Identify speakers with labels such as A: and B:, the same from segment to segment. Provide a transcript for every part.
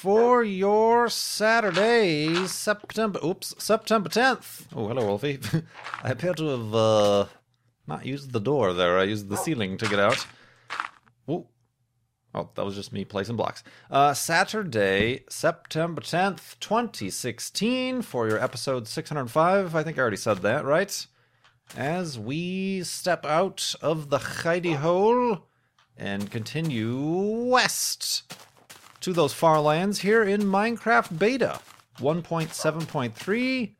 A: for your Saturday, September. Oops, September 10th. Oh, hello, Wolfie. I appear to have uh, not used the door there. I used the ceiling to get out. Ooh. Oh, that was just me placing blocks. Uh, Saturday, September 10th, 2016, for your episode 605. I think I already said that, right? as we step out of the hidey hole and continue west to those far lands here in Minecraft Beta 1.7.3.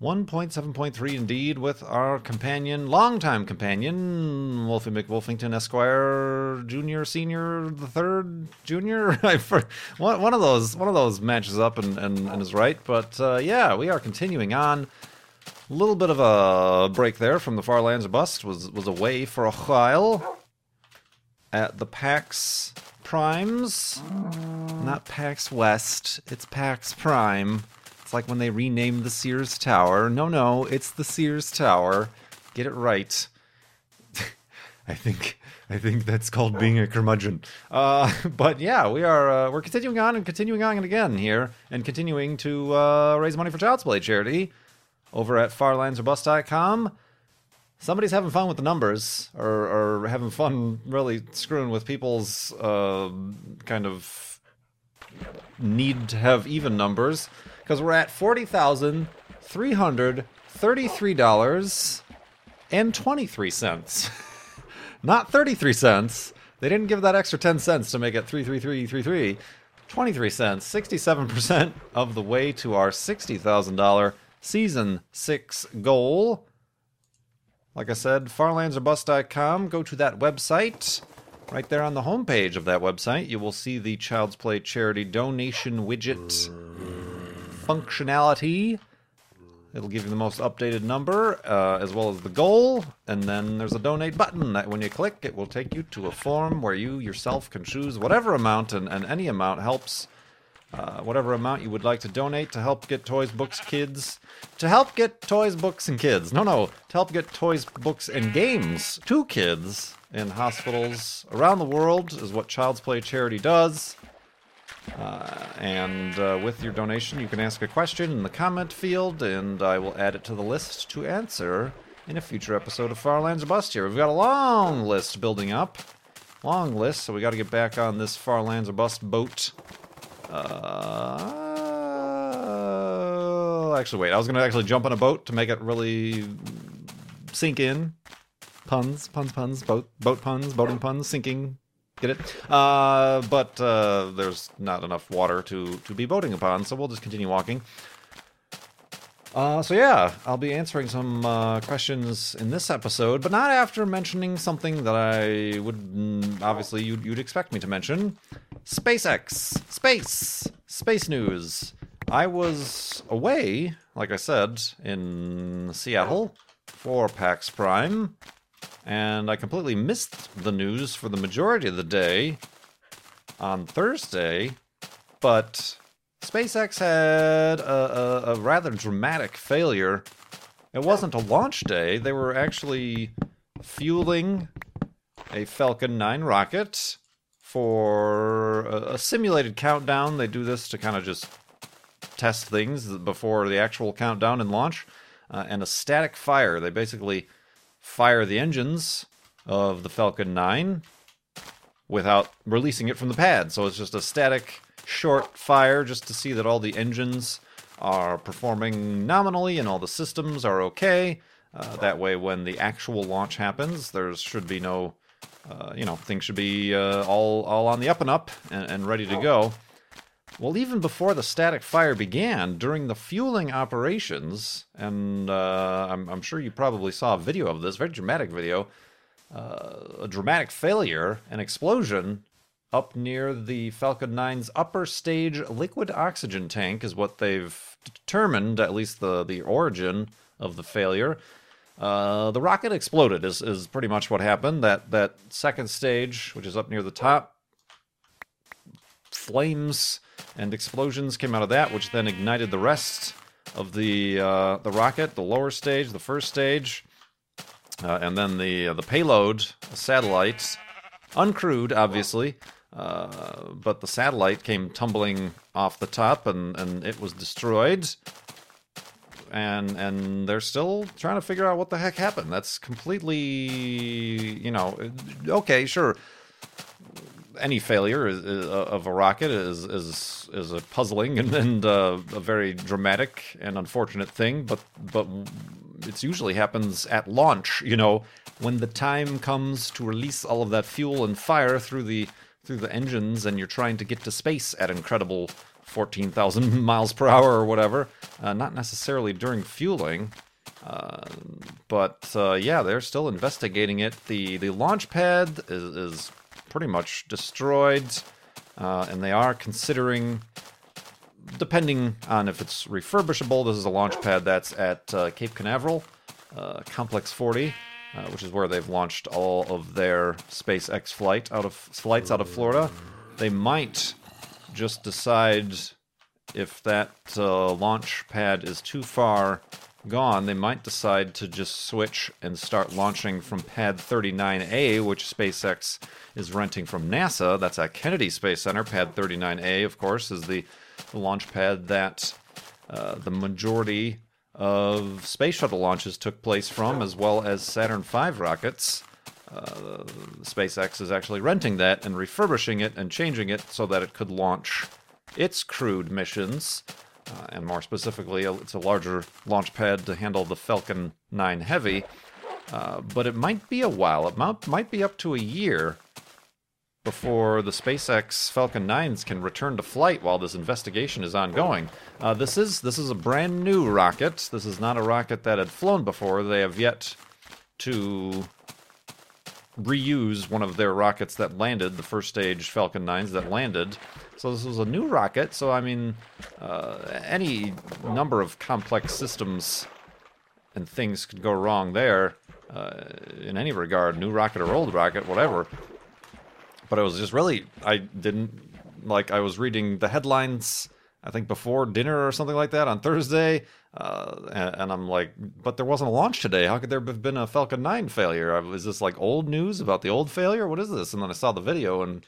A: 1.7.3 indeed, with our companion, longtime companion, Wolfie McWolfington Esquire, Junior, Senior, the Third, Junior. I one, of those, one of those matches up and, and, and is right. But uh, yeah, we are continuing on a little bit of a break there from the Farlands Bust. Was was away for a while at the PAX Primes. Not PAX West. It's PAX Prime. It's like when they renamed the Sears Tower. No, no, it's the Sears Tower. Get it right. I think I think that's called being a curmudgeon. Uh, but yeah, we are uh, we're continuing on and continuing on and again here, and continuing to uh, raise money for Child's Play charity over at farlandsorbust.com. Somebody's having fun with the numbers, or, or having fun really screwing with people's uh, kind of need to have even numbers, because we're at forty thousand three hundred thirty-three dollars and twenty-three cents. Not thirty-three cents. They didn't give that extra ten cents to make it three three three three three. 23 cents, 67% of the way to our $60,000 season six goal. Like I said, farlandsorbust.com. Go to that website. Right there on the homepage of that website, you will see the Child's Play charity donation widget functionality. It'll give you the most updated number uh, as well as the goal. And then there's a donate button that when you click, it will take you to a form where you yourself can choose whatever amount, and, and any amount helps uh, whatever amount you would like to donate to help get toys, books, kids, to help get toys, books, and kids. No, no, to help get toys, books, and games to kids in hospitals around the world is what Child's Play Charity does. Uh, and uh, with your donation, you can ask a question in the comment field, and I will add it to the list to answer in a future episode of Farlands Bust here. We've got a long list building up. Long list, so we got to get back on this Far Lands Farlands Bust boat. Uh, actually, wait. I was gonna actually jump on a boat to make it really sink in. Puns, puns, puns, boat, boat puns, boating puns, sinking. Get it? Uh, but uh, there's not enough water to to be boating upon, so we'll just continue walking. Uh, so yeah, I'll be answering some uh, questions in this episode, but not after mentioning something that I would mm, obviously you'd, you'd expect me to mention: SpaceX, space, space news. I was away, like I said, in Seattle for PAX Prime, and I completely missed the news for the majority of the day on Thursday, but SpaceX had a, a, a, rather dramatic failure. It wasn't a launch day, they were actually fueling a Falcon 9 rocket for a, a simulated countdown. They do this to kind of just test things before the actual countdown and launch. Uh, and a static fire. They basically fire the engines of the Falcon 9 without releasing it from the pad. So it's just a static short fire just to see that all the engines are performing nominally and all the systems are okay. Uh, that way, when the actual launch happens, there should be no, uh, you know, things should be uh, all all on the up and up and, and, ready to go. Well, even before the static fire began, during the fueling operations, and uh, I'm, I'm, sure you probably saw a video of this, very dramatic video, uh, a dramatic failure, an explosion up near the Falcon 9's upper stage liquid oxygen tank is what they've determined, at least the, the origin of the failure. Uh, the rocket exploded is, is pretty much what happened. That that second stage, which is up near the top, flames and explosions came out of that, which then ignited the rest of the uh, the rocket, the lower stage, the first stage, uh, and then the uh, the payload, the satellite, uncrewed, obviously, uh, but the satellite came tumbling off the top, and and it was destroyed. And and they're still trying to figure out what the heck happened. That's completely, you know, okay, sure any failure is, is, of a rocket is is is a puzzling and, and uh, a very dramatic and unfortunate thing. But but it usually happens at launch. You know, when the time comes to release all of that fuel and fire through the through the engines, and you're trying to get to space at incredible fourteen thousand miles per hour or whatever. Uh, not necessarily during fueling. Uh, but uh, yeah, they're still investigating it. the The launch pad is, is pretty much destroyed, uh, and they are considering, depending on if it's refurbishable, this is a launch pad that's at uh, Cape Canaveral, uh, Complex 40, uh, which is where they've launched all of their SpaceX flight out of flights out of Florida. They might just decide if that uh, launch pad is too far gone, they might decide to just switch and start launching from Pad 39A, which SpaceX is renting from NASA. That's at Kennedy Space Center. Pad 39A, of course, is the, the launch pad that uh, the majority of space shuttle launches took place from, as well as Saturn V rockets. Uh, SpaceX is actually renting that and refurbishing it and changing it so that it could launch its crewed missions uh, and more specifically, it's a larger launch pad to handle the Falcon 9 Heavy. Uh, but it might be a while. It might, might be up to a year before the SpaceX Falcon 9s can return to flight while this investigation is ongoing. Uh, this is this is a brand new rocket. This is not a rocket that had flown before. They have yet to reuse one of their rockets that landed, the first stage Falcon 9s that landed. So this was a new rocket. So I mean, uh, any number of complex systems and things could go wrong there uh, in any regard, new rocket or old rocket, whatever. But it was just really, I didn't like. I was reading the headlines. I think before dinner or something like that on Thursday, uh, and, and, I'm like, but there wasn't a launch today. How could there have been a Falcon 9 failure? Is this like old news about the old failure? What is this? And then I saw the video and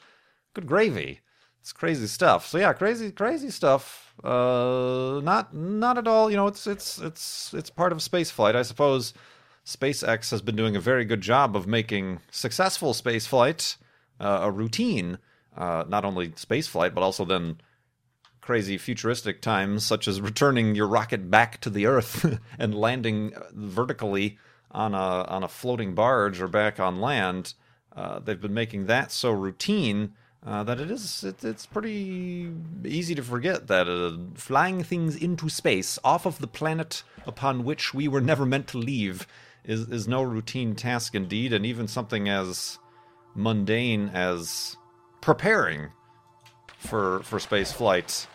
A: good gravy. It's crazy stuff. So yeah, crazy, crazy stuff. Uh, not, not at all. You know, it's, it's, it's, it's part of space flight, I suppose. SpaceX has been doing a very good job of making successful space flight uh, a routine. Uh, not only space flight, but also then crazy futuristic times, such as returning your rocket back to the Earth and landing vertically on a on a floating barge or back on land. Uh, they've been making that so routine uh, that it is it, it's pretty easy to forget that uh, flying things into space off of the planet upon which we were never meant to leave is is no routine task indeed, and even something as mundane as preparing for for space flight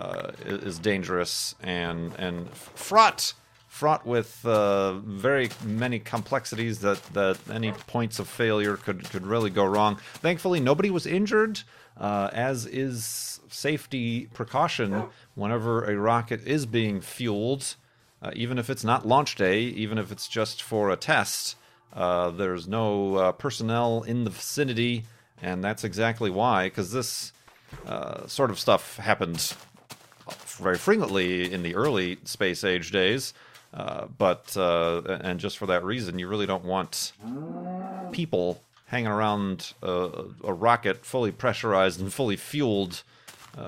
A: uh, is dangerous and and fraught fraught with uh, very many complexities that, that any points of failure could, could really go wrong. Thankfully, nobody was injured, uh, as is safety precaution whenever a rocket is being fueled, uh, even if it's not launch day, even if it's just for a test. Uh, there's no uh, personnel in the vicinity, and that's exactly why, because this uh, sort of stuff happened very frequently in the early space age days. Uh, but uh, and just for that reason, you really don't want people hanging around a, a rocket fully pressurized and fully fueled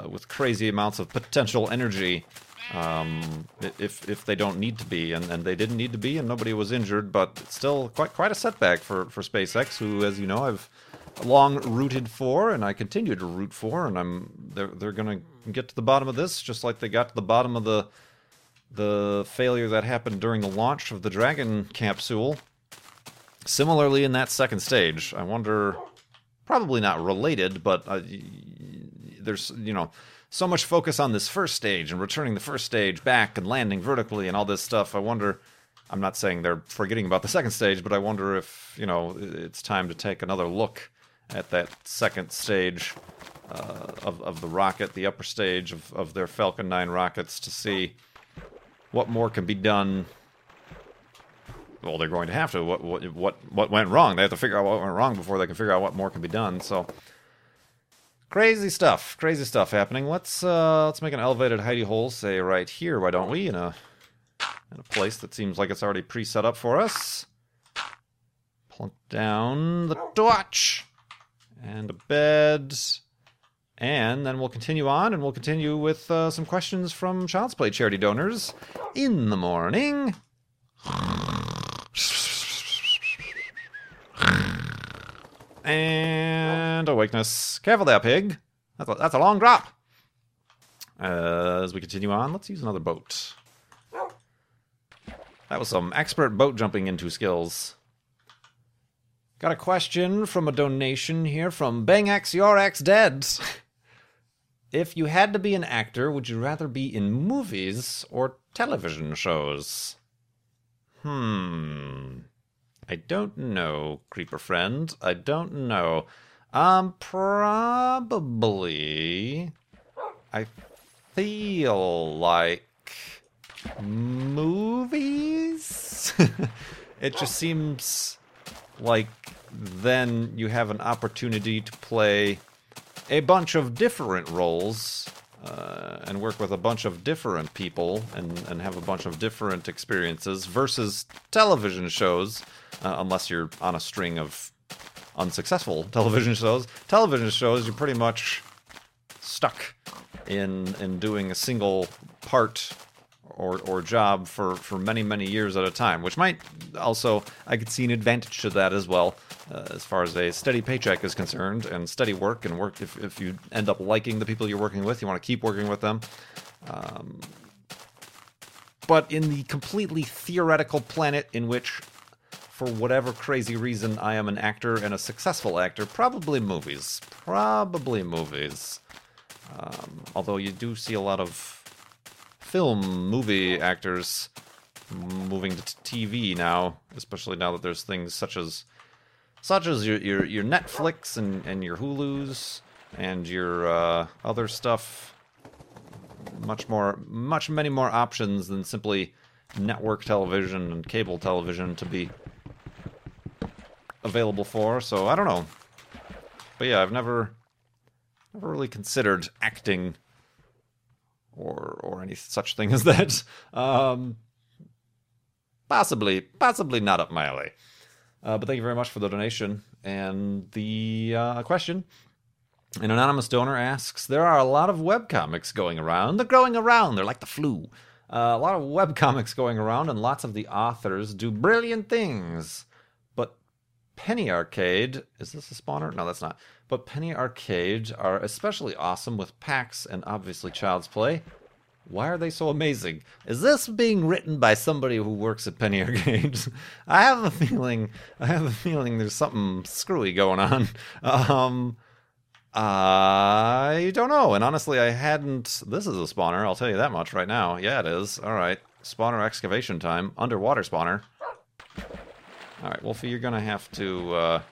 A: with crazy amounts of potential energy um, if if they don't need to be, and, and they didn't need to be, and nobody was injured, but still quite quite a setback for, for SpaceX, who, as you know, I've long rooted for, and I continue to root for, and I'm they're they're gonna get to the bottom of this, just like they got to the bottom of the the failure that happened during the launch of the Dragon capsule. Similarly, in that second stage, I wonder probably not related, but uh, there's you know so much focus on this first stage and returning the first stage back and landing vertically and all this stuff. I wonder. I'm not saying they're forgetting about the second stage, but I wonder if you know it's time to take another look at that second stage uh, of of the rocket, the upper stage of of their Falcon 9 rockets, to see what more can be done. Well, they're going to have to. What what what what went wrong? They have to figure out what went wrong before they can figure out what more can be done. So crazy stuff, crazy stuff happening. Let's uh let's make an elevated hidey hole, say right here. Why don't we in a in a place that seems like it's already pre-set up for us? Plunk down the torch and a bed. And then we'll continue on, and we'll continue with uh, some questions from Child's Play charity donors in the morning. And awakeness. Careful there, pig. That's a, that's a long drop. Uh, as we continue on, let's use another boat. That was some expert boat jumping into skills. Got a question from a donation here from Bang X Your X Dead. if you had to be an actor, would you rather be in movies or television shows? Hmm. I don't know, creeper friend. I don't know. Um, probably. I feel like movies. it just seems like then you have an opportunity to play a bunch of different roles uh, and work with a bunch of different people and, and have a bunch of different experiences versus television shows, uh, unless you're on a string of unsuccessful television shows. Television shows, you're pretty much stuck in in doing a single part or or job for for many many years at a time, which might also I could see an advantage to that as well, uh, as far as a steady paycheck is concerned and steady work and work. If if you end up liking the people you're working with, you want to keep working with them. Um, but in the completely theoretical planet in which for whatever crazy reason I am an actor and a successful actor, probably movies. Probably movies. Um, although you do see a lot of film movie actors moving to TV now, especially now that there's things such as such as your your, your Netflix and, and your Hulu's and your uh, other stuff. Much more, much many more options than simply network television and cable television to be available for. So I don't know, but yeah, I've never never really considered acting or or any such thing as that. Um, possibly, possibly not up my alley. Uh, but thank you very much for the donation and the uh, question. An anonymous donor asks: There are a lot of webcomics going around. They're growing around. They're like the flu. Uh, a lot of webcomics going around, and lots of the authors do brilliant things. But Penny Arcade is this a spawner? No, that's not. But Penny Arcade are especially awesome with PAX and obviously Child's Play. Why are they so amazing? Is this being written by somebody who works at Penny Arcade? I have a feeling. I have a feeling there's something screwy going on. Um, I don't know. And honestly, I hadn't. This is a spawner. I'll tell you that much right now. Yeah, it is. All right, spawner excavation time. Underwater spawner. All right, Wolfie, you're gonna have to uh,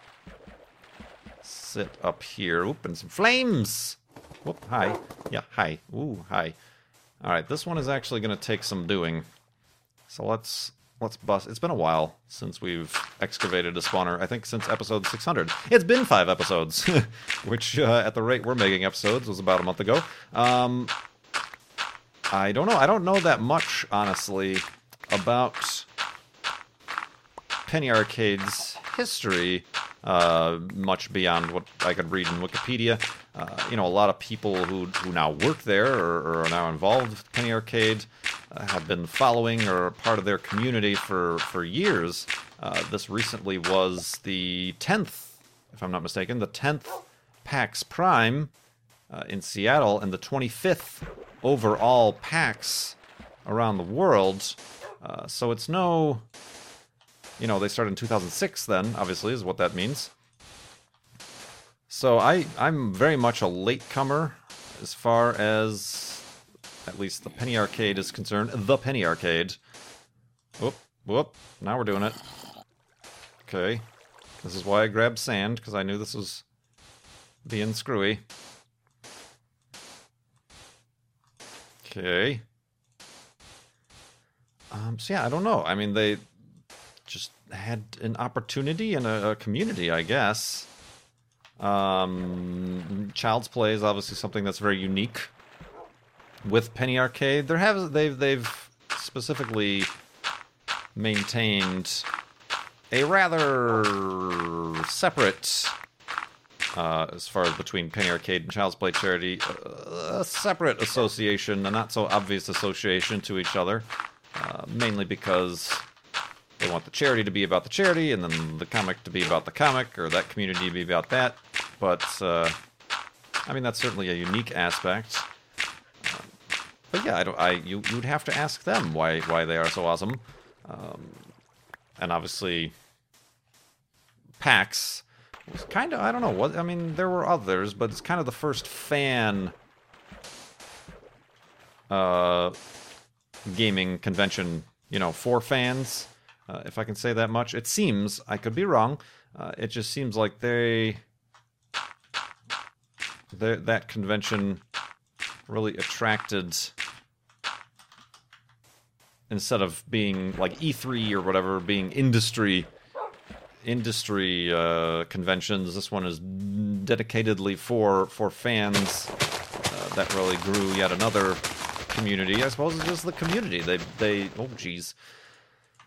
A: sit up here. Oop, and some flames. Whoop, hi. Yeah, hi. Ooh, hi. All right, this one is actually going to take some doing. So let's let's bust. It's been a while since we've excavated a spawner. I think since episode 600. It's been five episodes, which uh, at the rate we're making episodes was about a month ago. Um, I don't know. I don't know that much, honestly, about Penny Arcade's history uh, much beyond what I could read in Wikipedia. Uh, you know, a lot of people who, who now work there or, or are now involved with Penny Arcade uh, have been following or part of their community for, for years. Uh, this recently was the 10th, if I'm not mistaken, the 10th PAX Prime uh, in Seattle and the 25th overall PAX around the world. So it's no you know, they started in 2006 then, obviously, is what that means. So I I'm very much a latecomer as far as at least the Penny Arcade is concerned. The Penny Arcade. Whoop whoop. Now we're doing it. Okay. This is why I grabbed sand because I knew this was being screwy. Okay. Um, so yeah, I don't know. I mean, they had an opportunity and a, a community, I guess. Um, Child's Play is obviously something that's very unique. With Penny Arcade, there have they've they've specifically maintained a rather separate, uh, as far as between Penny Arcade and Child's Play Charity, uh, a separate association, a not so obvious association to each other, uh, mainly because they want the charity to be about the charity, and then the comic to be about the comic, or that community to be about that. But uh, I mean, that's certainly a unique aspect. Um, but yeah, I don't. I you you'd have to ask them why why they are so awesome. Um, and obviously, PAX was kind of I don't know what I mean. There were others, but it's kind of the first fan uh, gaming convention. You know, for fans uh, if I can say that much. It seems, I could be wrong, uh, it just seems like they, that convention really attracted, instead of being like E3 or whatever, being industry industry uh, conventions. This one is dedicatedly for for fans. Uh, that really grew yet another community. I suppose it's just the community. They they oh geez,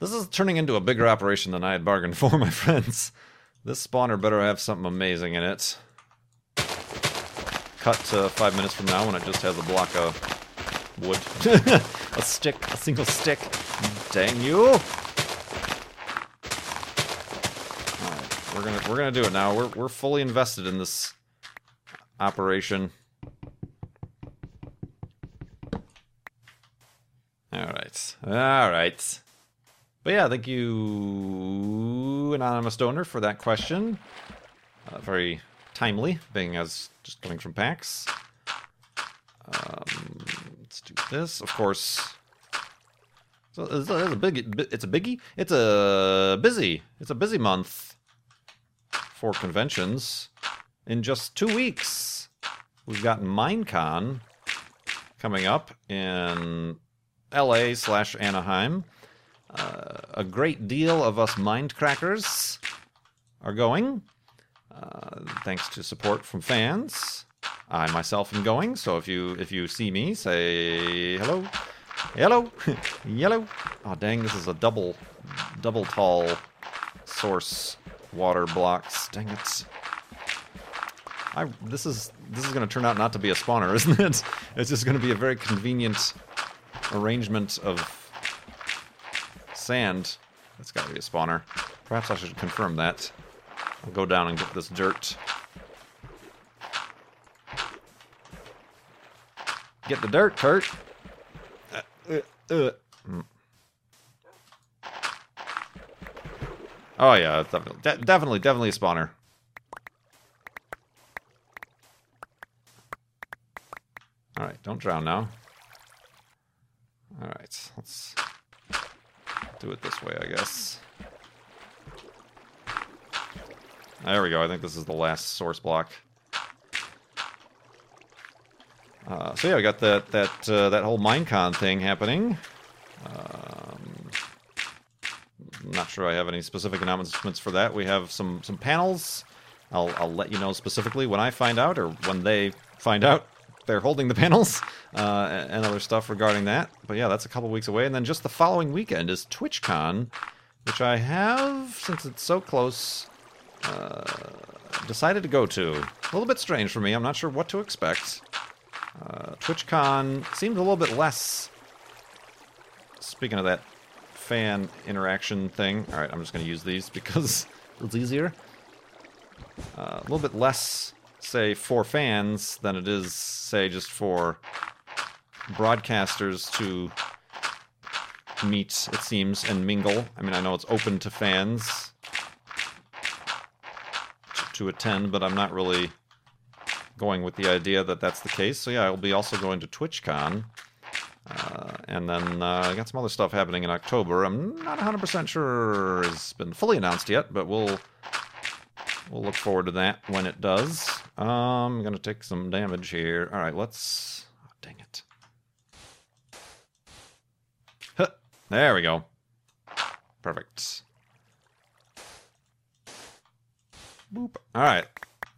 A: this is turning into a bigger operation than I had bargained for, my friends. This spawner better have something amazing in it. Cut to five minutes from now when it just has a block of wood. a stick, a single stick. Dang you! We're gonna we're gonna do it now. We're we're fully invested in this operation. Alright. Alright. But yeah, thank you, Anonymous Donor, for that question. Uh, very timely, being as just coming from PAX. Um, let's do this. Of course, so it's a, it's a big. It's a biggie. It's a busy. It's a busy month for conventions. In just two weeks, we've got Minecon coming up in L.A. slash Anaheim. Uh, a great deal of us Mindcrackers are going, uh, thanks to support from fans. I myself am going, so if you if you see me, say hello, hello, yellow. Oh dang, this is a double, double tall source water blocks. Dang it. I, this is this is going to turn out not to be a spawner, isn't it? It's just going to be a very convenient arrangement of sand. That's got to be a spawner. Perhaps I should confirm that. I'll go down and get this dirt. Get the dirt, Kurt. Uh, uh, uh. Oh yeah, definitely, de definitely, definitely a spawner. All right, don't drown now. All right, let's do it this way, I guess. There we go. I think this is the last source block. Uh, so yeah, we got that that uh, that whole Minecon thing happening. Um, not sure I have any specific announcements for that. We have some some panels. I'll I'll let you know specifically when I find out or when they find out they're holding the panels uh, and other stuff regarding that. But yeah, that's a couple weeks away. And then just the following weekend is TwitchCon, which I have, since it's so close, uh, decided to go to. A little bit strange for me. I'm not sure what to expect. Uh, TwitchCon seems a little bit less. Speaking of that fan interaction thing, all right, I'm just going to use these because it's easier. Uh, a little bit less say, for fans than it is, say, just for broadcasters to meet, it seems, and mingle. I mean, I know it's open to fans. to attend, but I'm not really going with the idea that that's the case. So yeah, I'll be also going to TwitchCon. Uh, and then uh, I got some other stuff happening in October. I'm not 100% sure it's been fully announced yet, but we'll we'll look forward to that when it does. Um, I'm gonna take some damage here. All right, let's. Oh, dang it. Huh, there we go. Perfect. Boop. All right.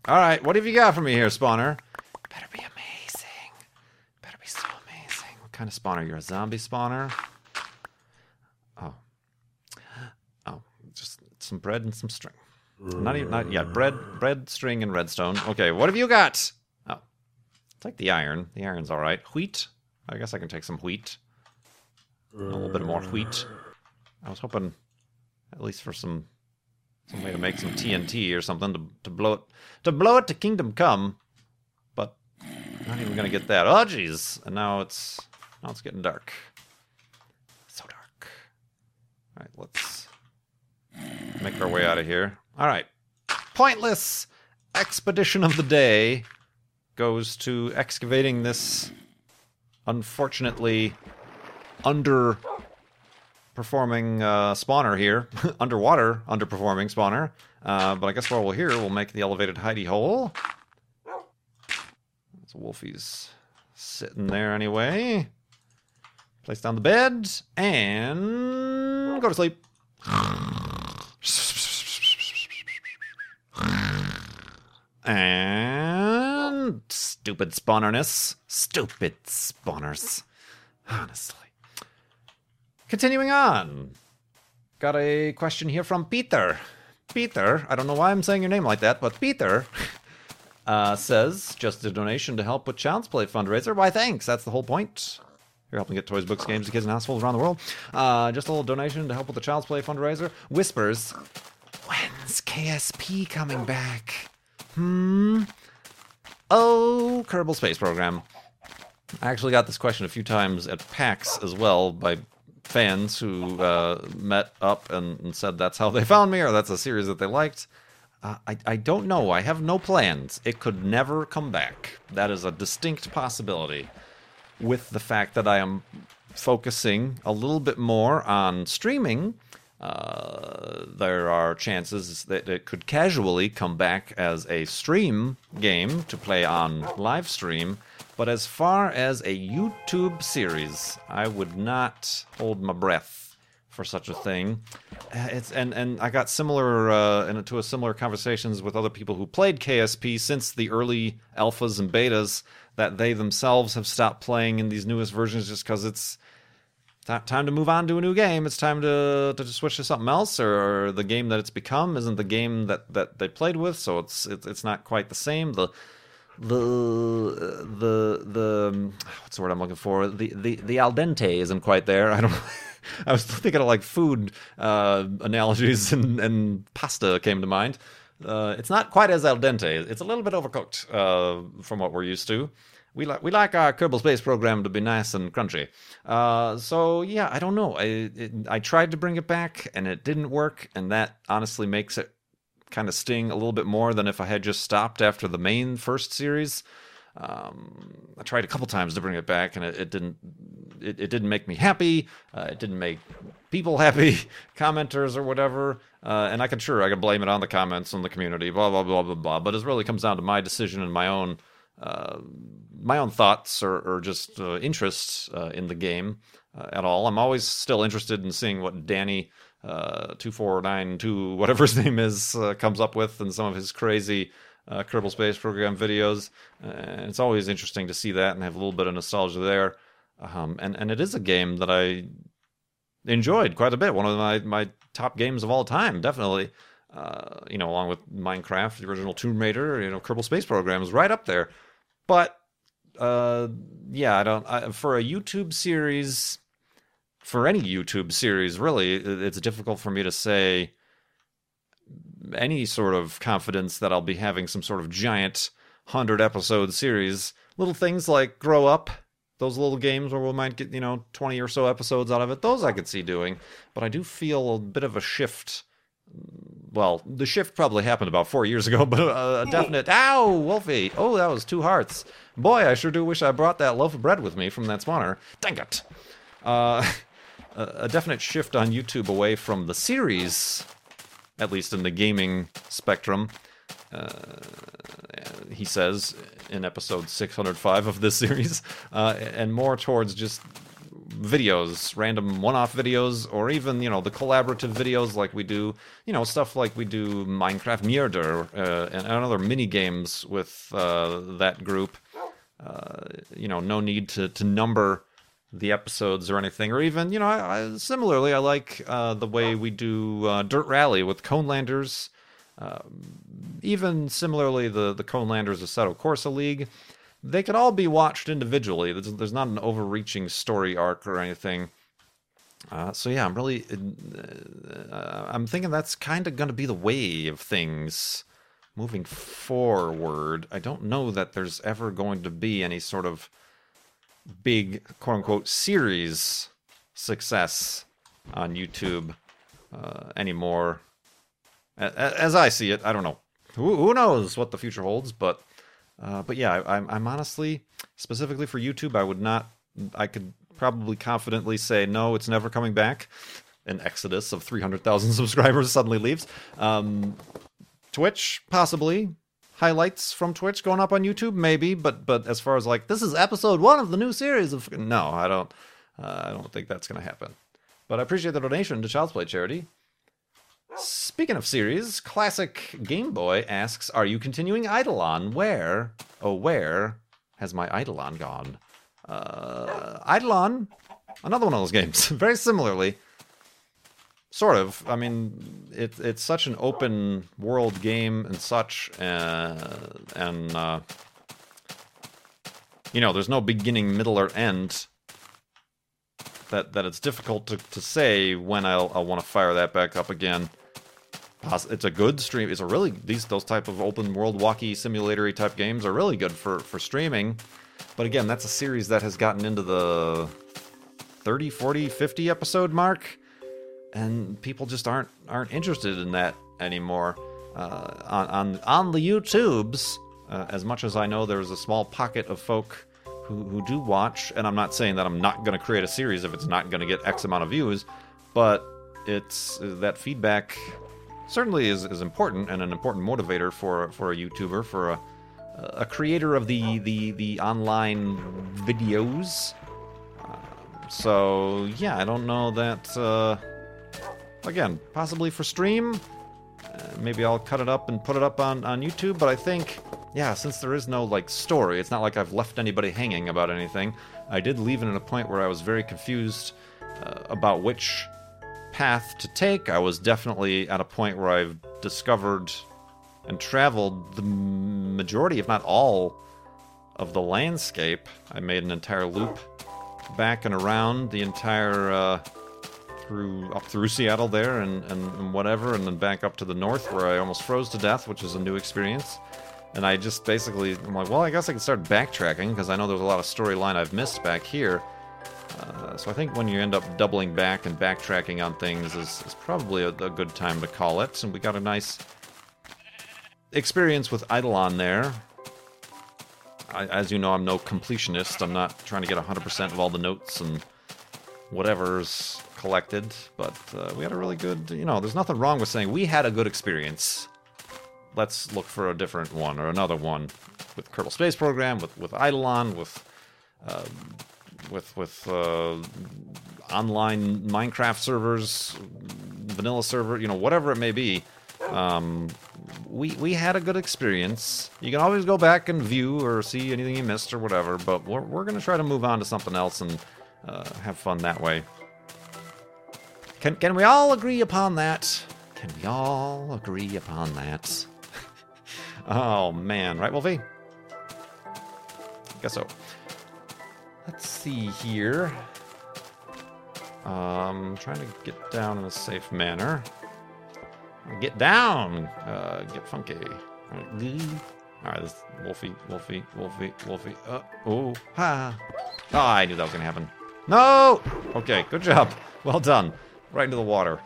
A: All right. What have you got for me here, spawner? Better be amazing. Better be so amazing. What kind of spawner? You're a zombie spawner? Oh. Oh, just some bread and some string. Not even not yet. Bread, bread, string, and redstone. Okay, what have you got? Oh, take the iron. The iron's all right. Wheat. I guess I can take some wheat. A little bit more wheat. I was hoping, at least for some some way to make some TNT or something to to blow it to blow it to Kingdom Come. But not even gonna get that. Oh jeez. And now it's now it's getting dark. So dark. All right, let's make our way out of here. All right. Pointless expedition of the day goes to excavating this unfortunately underperforming uh, spawner here. Underwater underperforming spawner. Uh, but I guess while we're here, we'll make the elevated hidey hole. So Wolfie's sitting there anyway. Place down the bed and go to sleep. And stupid spawnerness. Stupid spawners. Honestly. Continuing on. Got a question here from Peter. Peter, I don't know why I'm saying your name like that, but Peter uh, says just a donation to help with Child's Play fundraiser. Why, thanks. That's the whole point. You're helping get toys, books, games to kids and households around the world. Uh, just a little donation to help with the Child's Play fundraiser. Whispers, when's KSP coming back? Hmm. Oh, Kerbal Space Program. I actually got this question a few times at PAX as well by fans who uh, met up and, and, said that's how they found me or that's a series that they liked. Uh, I, I don't know. I have no plans. It could never come back. That is a distinct possibility. With the fact that I am focusing a little bit more on streaming, uh, there are chances that it could casually come back as a stream game to play on live stream but as far as a YouTube series, I would not hold my breath for such a thing. Uh, it's and and I got similar uh, into a similar conversations with other people who played KSP since the early alphas and betas that they themselves have stopped playing in these newest versions just because it's time to move on to a new game. It's time to to switch to something else, or, the game that it's become isn't the game that that they played with, so it's it's, it's not quite the same. The the the the what's the word I'm looking for? The the the al dente isn't quite there. I don't. I was thinking of like food uh, analogies, and and pasta came to mind. Uh, it's not quite as al dente. It's a little bit overcooked uh, from what we're used to. We like we like our Kerbal Space program to be nice and crunchy. Uh, so yeah, I don't know. I it, I tried to bring it back and it didn't work, and that honestly makes it kind of sting a little bit more than if I had just stopped after the main first series. Um, I tried a couple times to bring it back, and it, it didn't. It, it, didn't make me happy. Uh, it didn't make people happy, commenters or whatever. Uh, and I can sure I can blame it on the comments and the community, blah blah blah blah blah. But it really comes down to my decision and my own uh, my own thoughts or, or just uh, interests uh, in the game uh, at all. I'm always still interested in seeing what Danny uh, 2492, whatever his name is, uh, comes up with and some of his crazy Kerbal Space Program videos. It's always interesting to see that and have a little bit of nostalgia there. Um, and, and it is a game that I enjoyed quite a bit. One of my, my top games of all time, definitely. Uh, you know, along with Minecraft, the original Tomb Raider, you know, Kerbal Space Program is right up there. But uh, yeah, I don't. I, for a YouTube series, for any YouTube series, really, it's difficult for me to say any sort of confidence that I'll be having some sort of giant 100 episode series. Little things like Grow Up, those little games where we might get, you know, 20 or so episodes out of it, those I could see doing. But I do feel a bit of a shift well, the shift probably happened about four years ago, but a, a definite. Ow, Wolfie! Oh, that was two hearts. Boy, I sure do wish I brought that loaf of bread with me from that spawner. Dang it! Uh, a, definite shift on YouTube away from the series, at least in the gaming spectrum. Uh, he says in episode 605 of this series, uh, and more towards just videos, random one-off videos, or even you know the collaborative videos like we do, you know stuff like we do Minecraft Murder uh, and, and other mini games with uh, that group. Uh, you know, no need to to number the episodes or anything, or even you know, I, I, similarly, I like uh, the way we do uh, Dirt Rally with Conelanders. Um, even similarly, the the Conelanders Assetto Corsa League they could all be watched individually. There's, there's not an overreaching story arc or anything. Uh, so yeah, I'm really, uh, I'm thinking that's kind of going to be the way of things moving forward. I don't know that there's ever going to be any sort of big quote unquote series success on YouTube uh, anymore. As I see it, I don't know. Who, who knows what the future holds, but uh, but yeah, I, I'm, I'm honestly, specifically for YouTube, I would not, I could probably confidently say, no, it's never coming back. An exodus of 300,000 subscribers suddenly leaves. Um, Twitch, possibly. Highlights from Twitch going up on YouTube, maybe. But but as far as like this is episode one of the new series of no, I don't, uh, I don't think that's gonna happen. But I appreciate the donation to Child's Play charity. Speaking of series, Classic Game Boy asks, "Are you continuing Eidolon? Where, oh where, has my Eidolon gone?" Uh, Eidolon, another one of those games. Very similarly, sort of. I mean, it, it's such an open world game and such, uh, and uh, you know, there's no beginning, middle, or end. That that it's difficult to, to say when I'll, I'll want to fire that back up again it's a good stream. It's a really these those type of open world walkie simulatory type games are really good for for streaming. But again, that's a series that has gotten into the 30, 40, 50 episode mark and people just aren't aren't interested in that anymore. Uh, on on on the YouTubes, uh, as much as I know there's a small pocket of folk who, who do watch, and I'm not saying that I'm not going to create a series if it's not going to get X amount of views, but it's that feedback certainly is, is important and an important motivator for for a YouTuber, for a a creator of the the the online videos. Uh, so yeah, I don't know that. Uh, again, possibly for stream. Uh, maybe I'll cut it up and put it up on on YouTube. But I think yeah, since there is no like story, it's not like I've left anybody hanging about anything. I did leave it at a point where I was very confused uh, about which path to take. I was definitely at a point where I've discovered and traveled the majority, if not all, of the landscape. I made an entire loop back and around the entire uh, through up through Seattle there and, and, and, whatever, and then back up to the north where I almost froze to death, which is a new experience. And I just basically, I'm like, well, I guess I can start backtracking because I know there's a lot of storyline I've missed back here. Uh, so I think when you end up doubling back and backtracking on things is, is probably a, a, good time to call it. And we got a nice experience with Eidolon there. I, as you know, I'm no completionist. I'm not trying to get 100% of all the notes and whatever's collected. But uh, we had a really good, you know, there's nothing wrong with saying we had a good experience. Let's look for a different one or another one with Kerbal Space Program, with, with Eidolon, with... Uh, with with uh, online Minecraft servers, vanilla server, you know, whatever it may be. Um, we we had a good experience. You can always go back and view or see anything you missed or whatever, but we're we're gonna try to move on to something else and uh, have fun that way. Can can we all agree upon that? Can we all agree upon that? oh man, right, Wolfie? Guess so. Let's see here. Um, trying to get down in a safe manner. Get down! Uh, get funky. Alright, this Wolfie, Wolfie, Wolfie, Wolfie. Uh, oh, ha! Oh, I knew that was gonna happen. No! Okay, good job. Well done. Right into the water.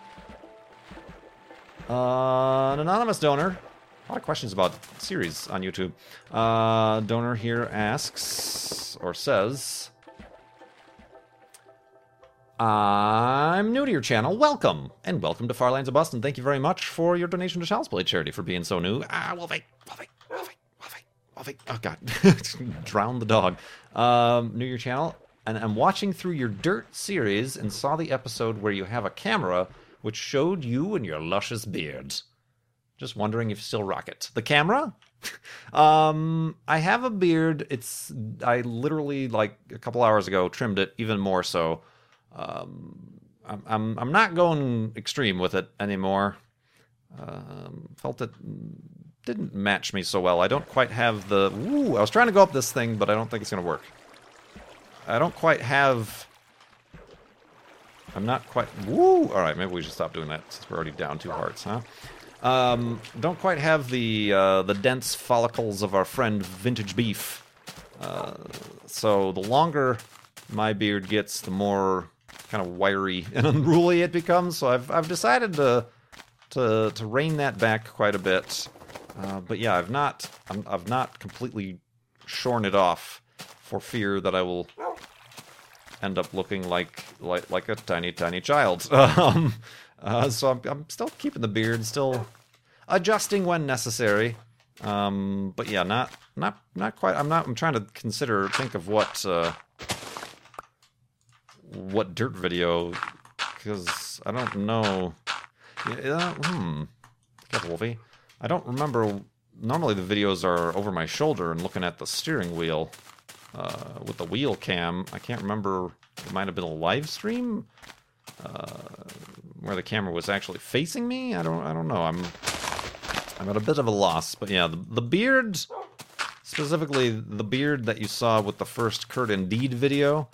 A: Uh, an anonymous donor. A lot of questions about series on YouTube. Uh, donor here asks or says, I'm new to your channel. Welcome. And welcome to Far Lands of Boston. Thank you very much for your donation to Child's Play Charity for being so new. Ah, Wolfie, Wolfie, Wolfie, Wolfie, Wolfie. Oh, God. Drown the dog. Um, new to your channel. And I'm watching through your Dirt series and saw the episode where you have a camera which showed you and your luscious beard. Just wondering if you still rock it. The camera? um, I have a beard. It's I literally like a couple hours ago trimmed it even more so. Um, I'm, I'm I'm not going extreme with it anymore. Um, felt it didn't match me so well. I don't quite have the. Ooh, I was trying to go up this thing, but I don't think it's gonna work. I don't quite have. I'm not quite. Woo! All right, maybe we should stop doing that since we're already down two hearts, huh? Um, don't quite have the uh, the dense follicles of our friend Vintage Beef. Uh, so the longer my beard gets, the more kind of wiry and unruly it becomes. So I've I've decided to to to rein that back quite a bit. Uh, but yeah, I've not I'm, I've not completely shorn it off for fear that I will end up looking like like like a tiny tiny child. Um, uh, so I'm I'm still keeping the beard, still adjusting when necessary. Um, but yeah, not not not quite. I'm not. I'm trying to consider think of what. Uh, what dirt video because I don't know. Yeah, hmm. Careful, Wolfie. I don't remember. Normally, the videos are over my shoulder and looking at the steering wheel uh, with the wheel cam. I can't remember. It might have been a live stream uh, where the camera was actually facing me. I don't. I don't know. I'm. I'm at a bit of a loss. But yeah, the, the beard, specifically the beard that you saw with the first Kurt Indeed video,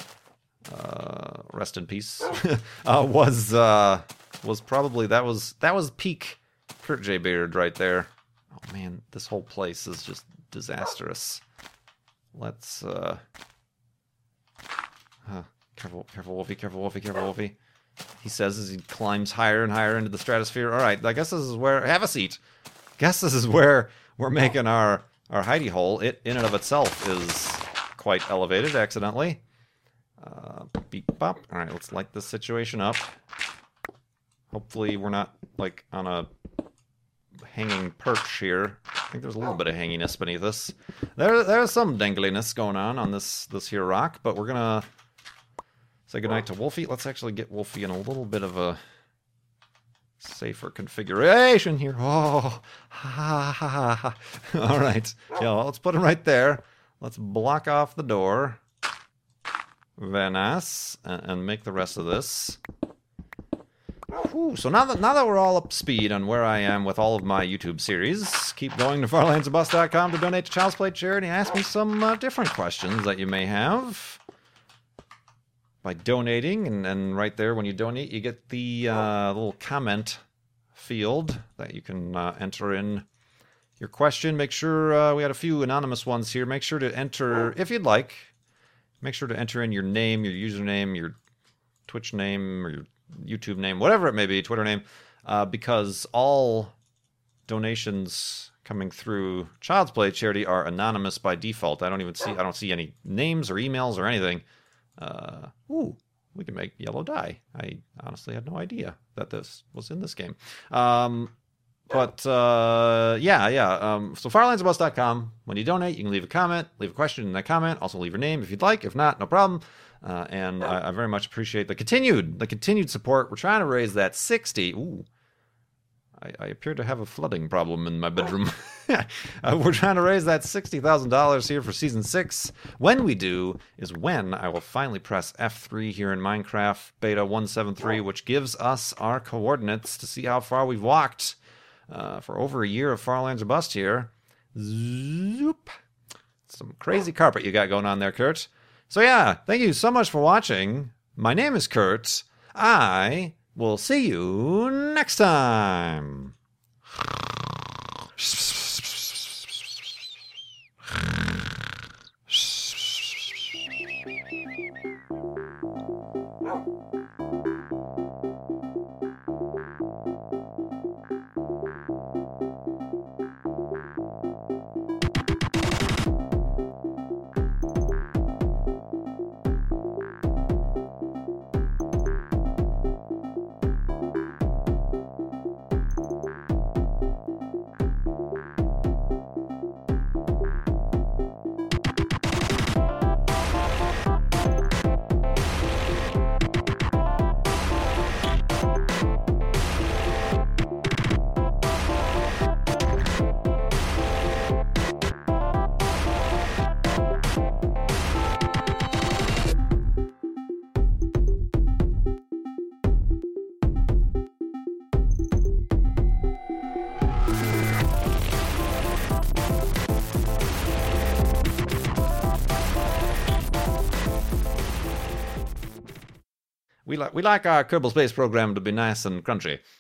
A: uh, rest in peace, uh, was uh, was probably that was that was peak Kurt J Beard right there. Oh man, this whole place is just disastrous. Let's uh, huh, careful, careful, Wolfie, careful, Wolfie, careful, Wolfie. He says as he climbs higher and higher into the stratosphere. All right, I guess this is where have a seat. Guess this is where we're making our our hidey hole. It in and of itself is quite elevated accidentally. Uh, beep bop. All right, let's light this situation up. Hopefully, we're not like on a hanging perch here. I think there's a little oh. bit of hanginess beneath us. There, there's some dangliness going on on this this here rock, but we're gonna say goodnight to Wolfie. Let's actually get Wolfie in a little bit of a safer configuration here. Oh, ha ha ha. ha. All right, yeah. Well, let's put him right there. Let's block off the door. Very nice. And, and make the rest of this. Whew. So now that now that we're all up speed on where I am with all of my YouTube series, keep going to farlandsorbust.com to donate to Child's Play charity and ask me some uh, different questions that you may have by donating. And, and right there, when you donate, you get the uh, little comment field that you can uh, enter in your question. Make sure uh, we had a few anonymous ones here. Make sure to enter if you'd like make sure to enter in your name, your username, your Twitch name, or your YouTube name, whatever it may be, Twitter name, uh, because all donations coming through Child's Play charity are anonymous by default. I don't even see I don't see any names or emails or anything. Uh, ooh, we can make yellow dye. I honestly had no idea that this was in this game. Um, but uh, yeah, yeah. Um, so farlandsorbust.com. When you donate, you can leave a comment, leave a question in that comment. Also, leave your name if you'd like. If not, no problem. Uh, and I, I, very much appreciate the continued, the continued support. We're trying to raise that sixty. Ooh, I, I appear to have a flooding problem in my bedroom. uh, we're trying to raise that sixty thousand dollars here for season six. When we do is when I will finally press F three here in Minecraft Beta one seven three, which gives us our coordinates to see how far we've walked uh, for over a year of Farlands or Bust here. Zoop. Some crazy carpet you got going on there, Kurt. So, yeah, thank you so much for watching. My name is Kurtz. I will see you next time. We like our Kerbal Space Program to be nice and crunchy.